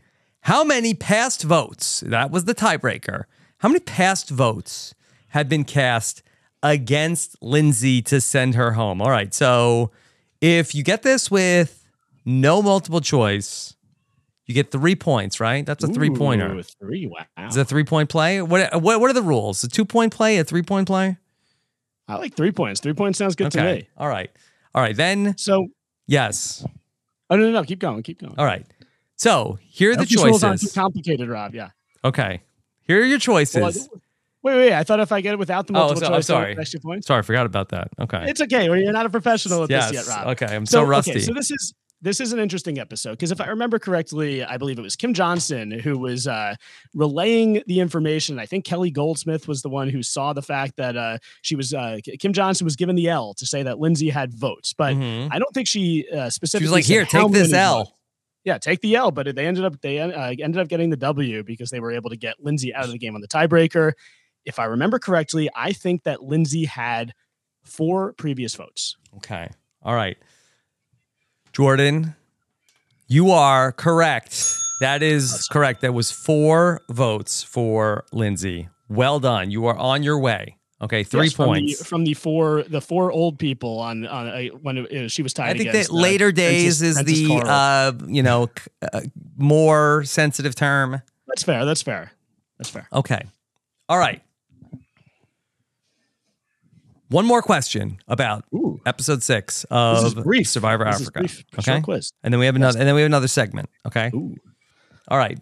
How many past votes? That was the tiebreaker. How many past votes had been cast against Lindsay to send her home? All right. So if you get this with no multiple choice, you get three points, right? That's a three pointer. Three. Wow. Is a three point play? What, what what are the rules? A two point play, a three point play? I like three points. Three points sounds good to me. All right. All right. Then So yes. oh no no no keep going keep going. All right. So here are the rules aren't choices. too complicated, Rob. Yeah. Okay. Here are your choices. Well, I- wait wait. I thought if I get it without the oh, multiple so, I'm choice, I sorry. get extra points. Sorry, I forgot about that. Okay. It's okay. Well, you're not a professional at yes. this yet, Rob. Okay. I'm so, rusty. Okay, so this is this is an interesting episode because if I remember correctly, I believe it was Kim Johnson who was uh, relaying the information. I think Kelly Goldsmith was the one who saw the fact that uh, she was uh, Kim Johnson was given the L to say that Lindsay had votes, but Mhm. I don't think she uh, specifically. like, said "Here, take this L." votes. Yeah, take the L, but they ended up they uh, ended up getting the W because they were able to get Lindsay out of the game on the tiebreaker. If I remember correctly, I think that Lindsay had four previous votes. Okay. All right. Jordan, you are correct. That is correct. That was four votes for Lindsay. Well done. You are on your way. Okay, three Yes, from the- points. from the, four the four old people on on uh, when it, uh, she was tied. I think against, that uh, later days Princess- is Princess the uh, you know uh, more sensitive term. that's fair. That's fair. That's fair. Okay. All right. One more question about episode six This is of brief. Survivor This is Africa. brief. Okay. quiz. And then we have another and then we have another segment. Okay. Ooh. All right.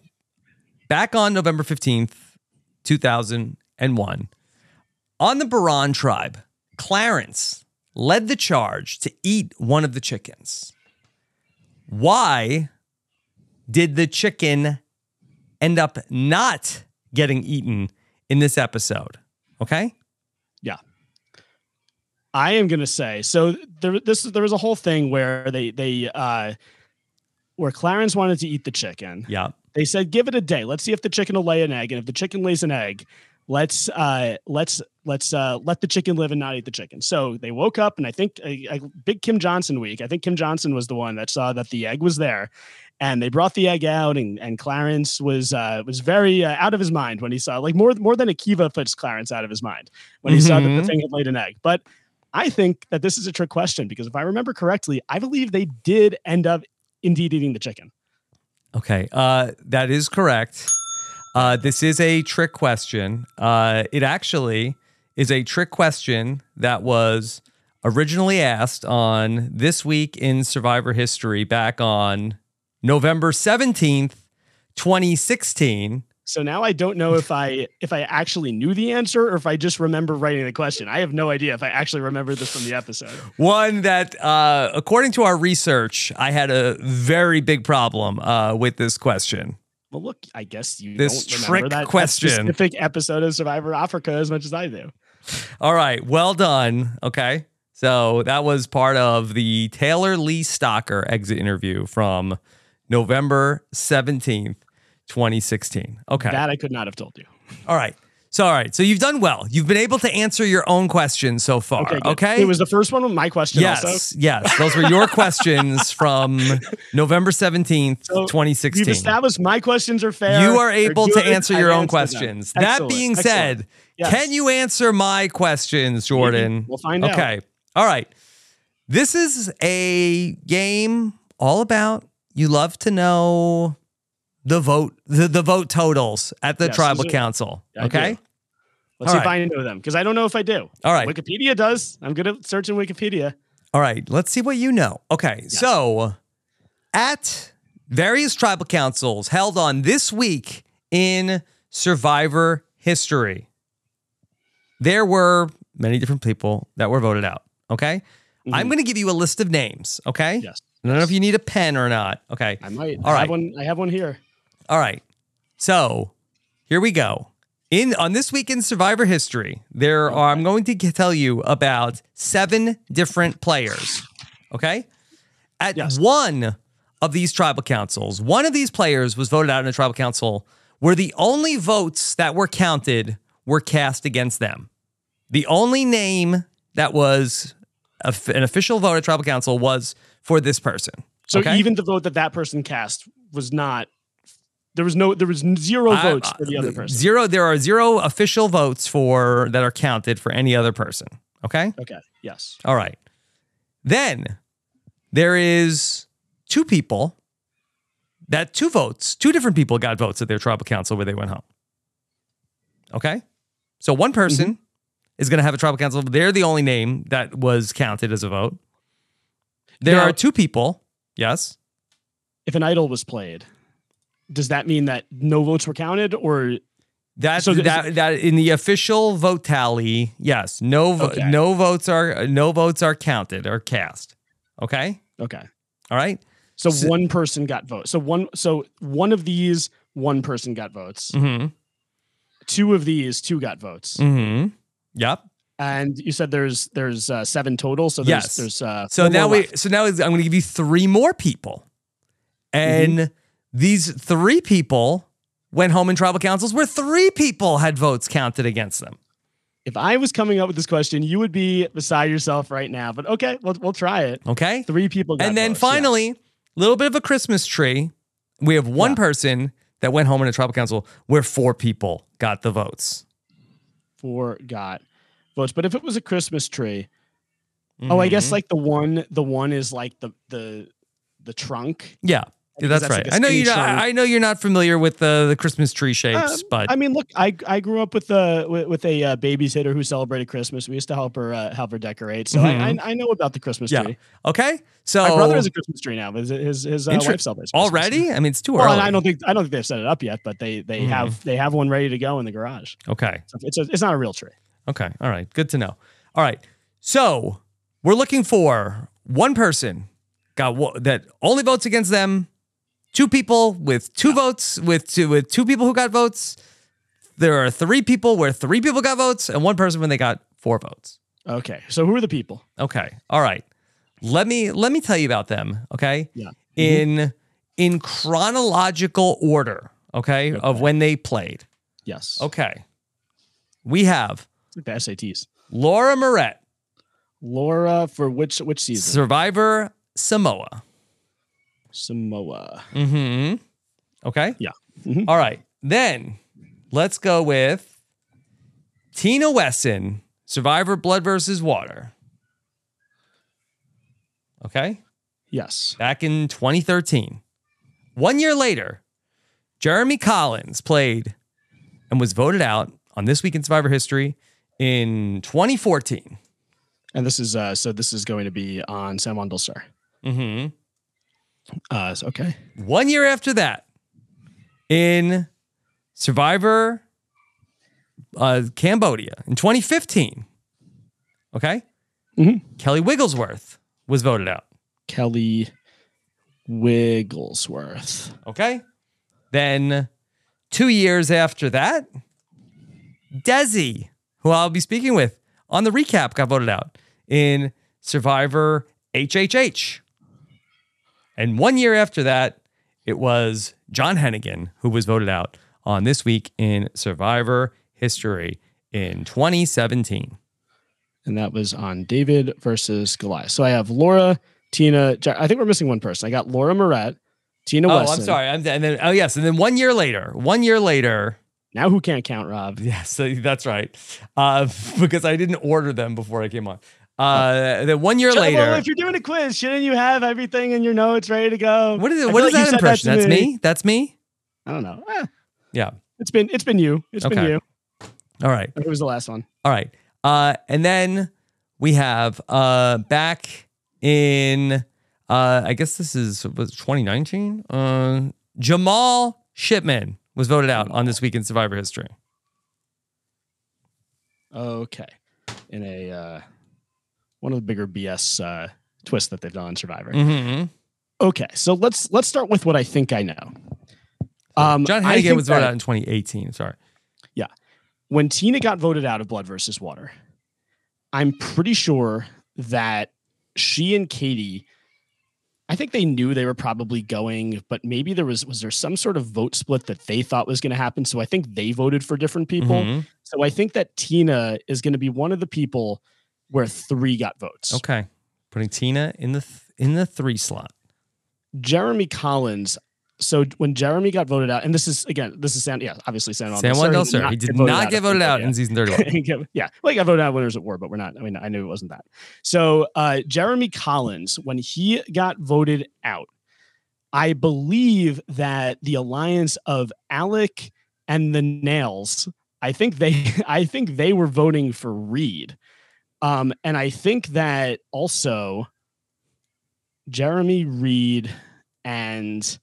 Back on November 15th, 2001, on the Boran tribe, Clarence led the charge to eat one of the chickens. Why did the chicken end up not getting eaten in this episode? Okay. Yeah. I am gonna say so. There, this there was a whole thing where they they uh, where Clarence wanted to eat the chicken. Yeah. They said, "Give it a day. Let's see if the chicken will lay an egg, and if the chicken lays an egg, let's uh, let's let's uh, let the chicken live and not eat the chicken." So they woke up, and I think a, a big Kim Johnson week. I think Kim Johnson was the one that saw that the egg was there, and they brought the egg out, and and Clarence was uh, was very uh, out of his mind when he saw like more more than Akiva puts Clarence out of his mind when he saw that the Mhm. thing had laid an egg, but. I think that this is a trick question because if I remember correctly, I believe they did end up indeed eating the chicken. Okay, uh, that is correct. Uh, this is a trick question. Uh, it actually is a trick question that was originally asked on This Week in Survivor History back on November 17th, 2016. So now I don't know if I if I actually knew the answer or if I just remember writing the question. I have no idea if I actually remember this from the episode. One that, uh, according to our research, I had a very big problem uh, with this question. Well, look, I guess you This don't remember that, that question. specific episode of Survivor Africa as much as I do. All right. Well done. Okay. So that was part of the Taylor Lee Stocker exit interview from November 17th, 2016. Okay. That I could not have told you. all right. So, all right. So you've done well. You've been able to answer your own questions so far. Okay, Okay. It was the first one with my question yes. also. Yes. Those were your questions <laughs> from November 17th, So 2016. We've established my questions are fair. You are able to answer your own questions. That being said, Yes. can you answer my questions, Jordan? We'll find out. Okay. All right. This is a game all about you love to know the vote the, the vote totals at the Yes, tribal are- council. I okay. do. Let's All see if. I know them because I don't know if I do. All right. Wikipedia does. I'm good at searching Wikipedia. All right, let's see what you know. Okay, so at various tribal councils held on this week in Survivor history, there were many different people that were voted out. Okay, I'm going to give you a list of names. Okay, Mm-hmm. Yes. I don't know if you need a pen or not. Okay, I might. All I right. have one. I have one here. All right. So here we go. In on this week in Survivor history, there are I'm going to tell you about seven different players. Okay. At one of these tribal councils, one of these players was voted out in a tribal council where the only votes that were counted were cast against them. The only name that was a an official vote at tribal council was for this person. So okay? even the vote that that person cast was not. There was no. There was zero I- votes uh, for the other person. Zero. There are zero official votes for that are counted for any other person. Okay. Okay. Yes. All right. Then there is two people that two votes, two different people got votes at their tribal council where they went home. Okay. So one mm-hmm. person is going to have a tribal council. They're the only name that was counted as a vote. There Now- are two people. Yes. If an idol was played, does that mean that no votes were counted, or That So is that that in the official vote tally, yes, no vo- Okay. no votes are no votes are counted or cast. Okay, okay? all right. So, So- one person got votes. So one. So one of these, one person got votes. Mm-hmm. Two of these, two got votes. Mm-hmm. Yep. And you said there's there's uh, seven total. So there's, yes. there's uh, so now we left. so now I'm going to give you three more people, and Mm-hmm. These three people went home in tribal councils where three people had votes counted against them. If I was coming up with this question, you would be beside yourself right now. But okay, we'll we'll try it. Okay. Three people got and then votes, finally, a little bit of a Christmas tree. We have one Yeah. person that went home in a tribal council where four people got the votes. four got votes. But if it was a Christmas tree, oh, I guess Mhm. like the one the one is like the the the trunk. Yeah, Because that's, that's like right. a I know you. I know you're not familiar with the the Christmas tree shapes, Um, but I mean, look, I I grew up with a with, with a uh, babysitter who celebrated Christmas. We used to help her uh, help her decorate, so I, Mhm. I I know about the Christmas yeah. tree. Okay, so My brother has a Christmas tree now, but his his, his uh, Inter- wife celebrates Christmas. already. I mean, it's too Well, early. and I don't think I don't think they've set it up yet, but they they Mhm. have they have one ready to go in the garage. Okay. So it's a, it's not a real tree. Okay. All right. Good to know. All right. So we're looking for one person got wo- that only votes against them. Two people with two votes with two with two people who got votes. There are three people where three people got votes, and one person when they got four votes. Okay, so who are the people? Okay. All right. Let me let me tell you about them. Okay. Yeah. Mm-hmm. In in chronological order. Okay, Of when they played. Yes. Okay. We have the SATs. Laura Morett, Laura for which which season? Survivor Samoa. Samoa. Mm-hmm. Okay. Yeah. Mhm. All right. Then let's go with Tina Wesson, Survivor Blood versus Water. Okay. Yes. Back in 2013. One year later, Jeremy Collins played and was voted out on This Week in Survivor History in 2014. And this is uh so this is going to be on San Juan Del Sur. Mm-hmm. Uh so- okay. One year after that, in Survivor uh, Cambodia in 2015, okay, Mhm. Kelly Wigglesworth was voted out. Kelly Wigglesworth. Okay. Then two years after that, Desi, who I'll be speaking with on the recap, got voted out in Survivor HHH. And one year after that, it was John Hennigan who was voted out on This Week in Survivor History in 2017. And that was on David versus Goliath. So I have Laura, Tina. I think we're missing one person. I got Laura Morett, Tina Oh. I'm sorry. I'm, and then, oh, yes. And then one year later, one year later, Now who can't count, Rob? Yes, <laughs> that's right. Uh, because I didn't order them before I came on. Uh, then one year Well, later, if you're doing a quiz, shouldn't you have everything in your notes ready to go? what is it? What is like that impression? to That's me. That's me. I don't know. Eh, Yeah. it's been it's been you. It's been you. All right. It was the last one. All right. Uh, and then we have uh, back in, uh, I guess this is was 2019. Uh, Jamal Shipman was voted out on this week in Survivor history. Okay. In a uh, one of the bigger BS uh, twists that they've done on Survivor. Mm-hmm. Okay, so let's let's start with what I think I know. Um, John Hennigan was voted out in 2018. Sorry. Yeah. When Tina got voted out of Blood versus Water, I'm pretty sure that she and Katie, I think they knew they were probably going, but maybe there was was there some sort of vote split that they thought was going to happen. So I think they voted for different people. Mhm. So I think that Tina is going to be one of the people where three got votes. Okay. Putting Tina in the th- in the three slot. Jeremy Collins. So when Jeremy got voted out, and this is again, this is San, yeah, obviously San Juan San Juan Del Sur. He did not get voted out in season 31. <laughs> yeah, well, he got voted out winners at war, but we're not. I mean, I knew it wasn't that. So uh, Jeremy Collins, when he got voted out, I believe that the alliance of Alec and the Nails, I think they, <laughs> I think they were voting for Reed, um, and I think that also Jeremy Reed and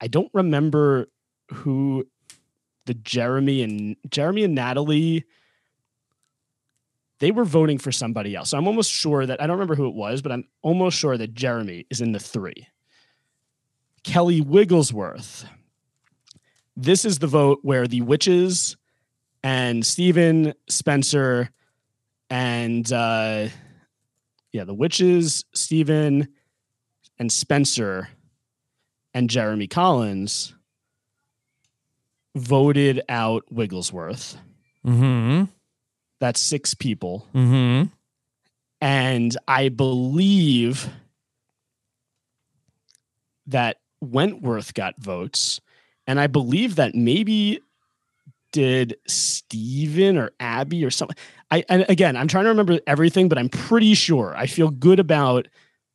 I don't remember who the Jeremy and Jeremy and Natalie they were voting for somebody else. So I'm almost sure that I don't remember who it was, but I'm almost sure that Jeremy is in the 3. Kelly Wigglesworth. This is the vote where the witches and Stephen Spencer and uh yeah, the witches, Stephen and Spencer and Jeremy Collins voted out Wigglesworth. Mm-hmm. That's six people. Mm-hmm. And I believe that Wentworth got votes. And I believe that maybe did Steven or Abby or something. I and again, I'm trying to remember everything, but I'm pretty sure I feel good about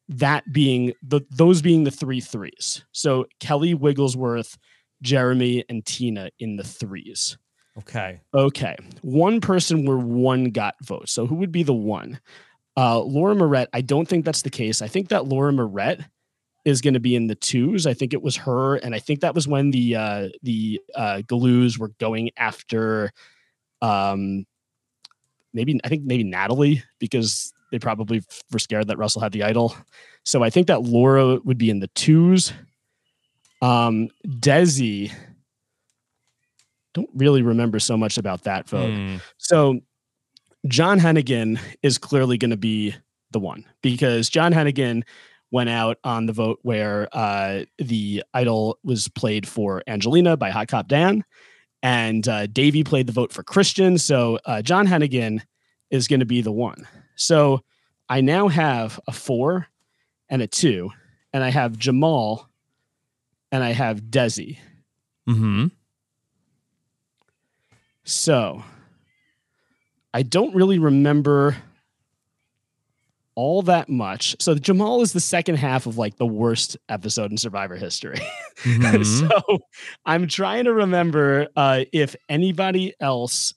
that being the those being the three threes. So Kelly Wigglesworth, Jeremy, and Tina in the threes. Okay. Okay. One person where one got votes. So who would be the one? Uh, Laura Morett. I don't think that's the case. I think that Laura Morett is going to be in the twos. I think it was her, and I think that was when the uh, the uh, Galus were going after, um, maybe I think maybe Natalie because they probably were scared that Russell had the idol. So I think that Laura would be in the twos. Um, Desi, don't really remember so much about that vote. Hmm. So John Hennigan is clearly going to be the one because John Hennigan went out on the vote where uh, the idol was played for Angelina by Hot Cop Dan, and uh, Davie played the vote for Christian. So uh, John Hennigan is going to be the one. So I now have a four and a two, and I have Jamal and I have Desi. Mm-hmm. So I don't really remember all that much. So Jamal is the second half of like the worst episode in Survivor history. <laughs> Mhm. <laughs> so I'm trying to remember uh, if anybody else.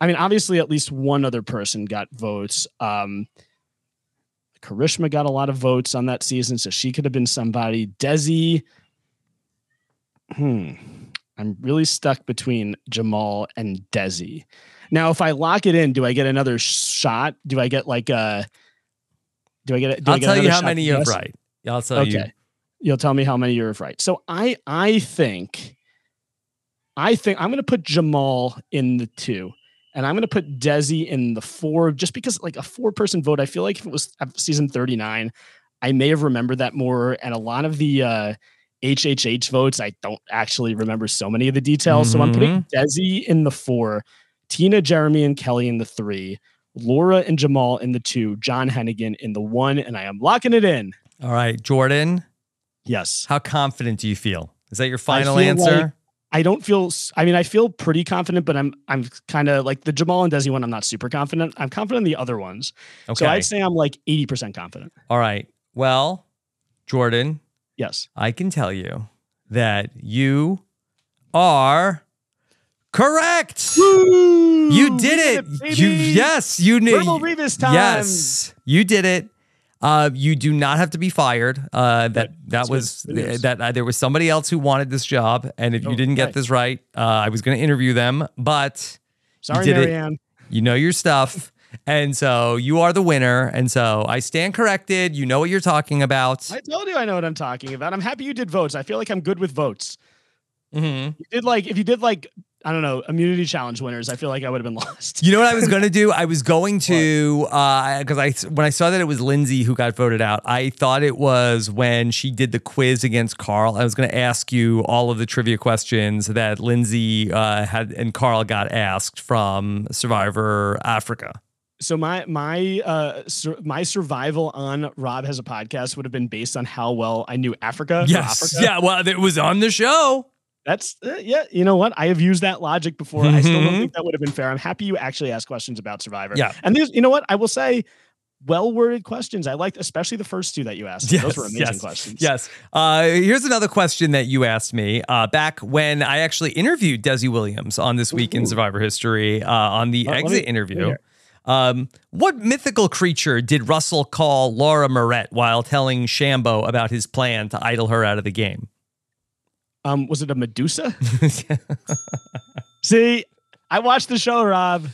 I mean, obviously, at least one other person got votes. Um, Karishma got a lot of votes on that season, so she could have been somebody. Desi. Hmm. I'm really stuck between Jamal and Desi. Now, if I lock it in, do I get another shot? Do I get like a? Do I get? A, do I I'll get tell you how many to you have guess? right. I'll tell you. You'll tell me how many you're right. So I I think I think I'm gonna put Jamal in the two. And I'm gonna put Desi in the four, just because like a four-person vote. I feel like if it was season 39, I may have remembered that more. And a lot of the uh HHH votes, I don't actually remember so many of the details. So I'm putting Desi in the four, Tina, Jeremy, and Kelly in the three, Laura and Jamal in the two, John Hennigan in the one, and I am locking it in. All right, Jordan. Yes. How confident do you feel? Is that your final answer? like- I don't feel. I mean, I feel pretty confident, but I'm I'm kind of like the Jamal and Desi one. I'm not super confident. I'm confident in the other ones. Okay. So I'd say I'm like 80 percent confident. All right. Well, Jordan, Yes. I can tell you that you are correct. you did it. you yes, you knew. Verbal Rebus time. Yes, you did it. Uh, you do not have to be fired. Uh, that that was that uh, there was somebody else who wanted this job, and if you Oh, didn't get right. this right, uh, I was going to interview them, but Sorry, you did it. You know your stuff. <laughs> And so you are the winner. And so I stand corrected. You know what you're talking about. I told you I know what I'm talking about. I'm happy you did votes. I feel like I'm good with votes. Mhm. You did like if you did like I don't know immunity challenge winners. I feel like I would have been <laughs> lost. You know what I was going to do? <laughs> I was going to because I when I saw that it was Lindsay who got voted out, I thought it was when she did the quiz against Carl. I was going to ask you all of the trivia questions that Lindsay uh, had and Carl got asked from Survivor Africa. So my my uh sur- my survival on Rob has a podcast would have been based on how well I knew Africa. Yes, Africa. yeah. Well, it was on the show. That's uh, yeah. You know what? I have used that logic before. I still don't Mhm. think that would have been fair. I'm happy you actually asked questions about Survivor. Yeah. and there's you know what I will say. Well worded questions. I liked, especially the first two that you asked. Those were amazing yes, questions. Yes. Uh, here's another question that you asked me uh, back when I actually interviewed Desi Williams on this week in Survivor History uh, on the exit me interview. Um, what mythical creature did Russell call Laura Morett while telling Shambo about his plan to idol her out of the game? Um, was it a Medusa? <laughs> <laughs> See, I watched the show, Rob.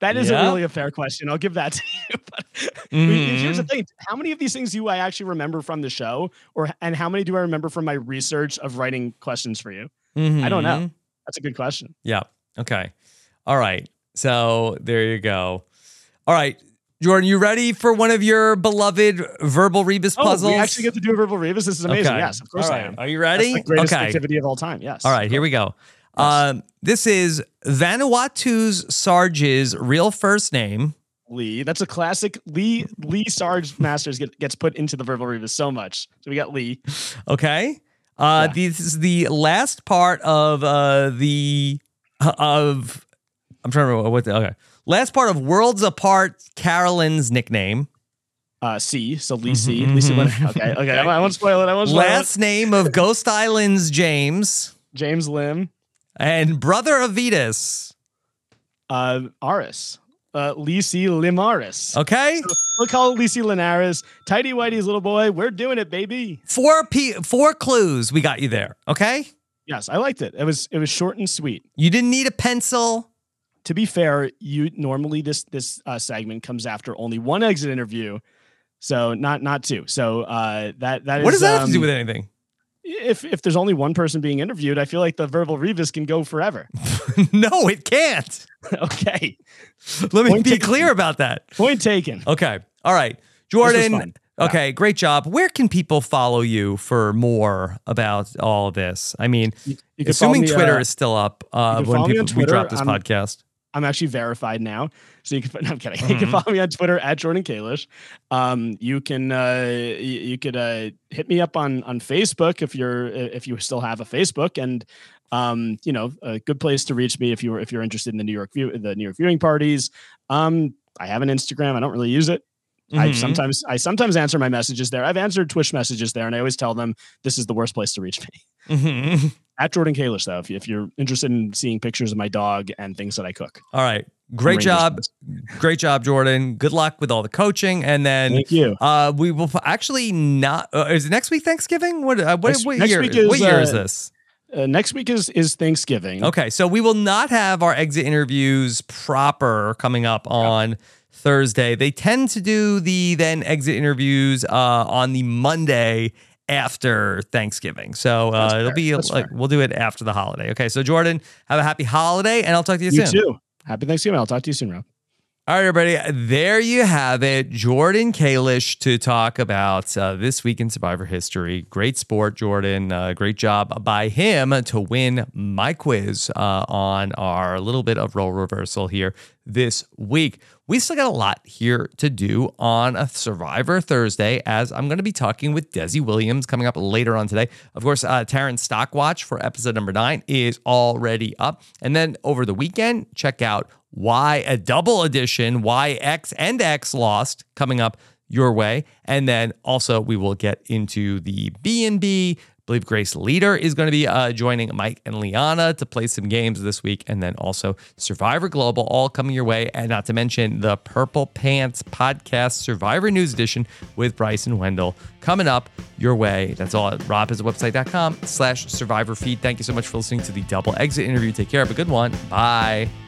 That isn't Yeah. really a fair question. I'll give that to you. <laughs> But here's the thing: how many of these things do I actually remember from the show, or and how many do I remember from my research of writing questions for you? I don't know. Mhm. That's a good question. Yeah. Okay. All right. So there you go. All right. Jordan, you ready for one of your beloved verbal rebus Oh, puzzles? we actually get to do a verbal rebus. This is amazing. Okay. Yes, of course All I am. Are you ready? That's the greatest Okay. activity of all time. Yes. All right, here we go. Um, this is Vanuatu's Sarge's real first name. Lee. That's a classic. Lee Lee Sarge Masters get, gets put into the verbal rebus so much. So we got Lee. Okay. Uh, This is the last part of uh, the of. I'm trying to remember what the okay. Last part of Worlds Apart. Carolyn's nickname. Uh, C. So Lee C. Mhm, Lee C. mhm. went- Okay. Okay. <laughs> I won't spoil it. I won't spoil it. Last name of Ghost Island's James. James Lim. and brother of Vytas. Uh, Aras. Uh, C. Limaris. Okay. So we'll call it C. Linares. Tidy Whitey's little boy. We're doing it, baby. Four p four clues. We got you there. Okay. Yes, I liked it. It was it was short and sweet. You didn't need a pencil. To be fair, you normally this this uh, segment comes after only one exit interview, so not not two. So uh, that that is. What does that have to do um, with anything? If if there's only one person being interviewed, I feel like the verbal rebus can go forever. <laughs> no, it can't. <laughs> okay. Let me Point be taken. clear about that. Point taken. Okay. All right. Jordan. Okay, great job. Where can people follow you for more about all this? I mean, You follow assuming me, Twitter uh, is still up uh, when people we drop this I'm- podcast. I'm actually verified now, so you can. <laughs> No, I'm kidding. You Mm-hmm. can follow me on Twitter at Jordan Kalish. Um, you can uh, you, you could uh, hit me up on on Facebook if you're if you still have a Facebook, and um, you know, a good place to reach me if you were if you're interested in the New York view the New York viewing parties. Um, I have an Instagram. I don't really use it. I Mhm. sometimes I sometimes answer my messages there. I've answered Twitch messages there, and I always tell them this is the worst place to reach me. Mhm. At Jordan Kalish, though, if, if you're interested in seeing pictures of my dog and things that I cook. All right. Great job. Great job, Jordan. Good luck with all the coaching. And then Thank you. uh, we will actually not. Uh, is it next week Thanksgiving? What, uh, what, Next- what next year? week is, what year is uh, this? Uh, next week is is Thanksgiving. Okay, so we will not have our exit interviews proper coming up on Thursday. They tend to do the then exit interviews uh, on the Monday after Thanksgiving. So uh, it'll fair. be That's like fair. we'll do it after the holiday. Okay, so Jordan, have a happy holiday, and I'll talk to you, soon. You soon. too. Happy Thanksgiving. I'll talk to you soon, Rob. All right, everybody. There you have it. Jordan Kalish to talk about uh, this week in Survivor history. Great sport, Jordan. Uh, great job by him to win my quiz uh, on our little bit of role reversal here this week. We still got a lot here to do on a Survivor Thursday, as I'm going to be talking with Desi Williams coming up later on today. Of course, uh, Taryn Stockwatch for episode number nine is already up. And then over the weekend, check out why a double edition, why X and X lost coming up your way. And then also we will get into the B&B believe Grace Leader is going to be uh, joining Mike and Liana to play some games this week. And then also Survivor Global, all coming your way. And not to mention the Purple Pants Podcast Survivor News Edition with Bryson Wendell coming up your way. That's all at robhasawebsite.com slash survivor feed. Thank you so much for listening to the double exit interview. Take care. Have a good one. Bye.